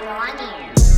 Blondie.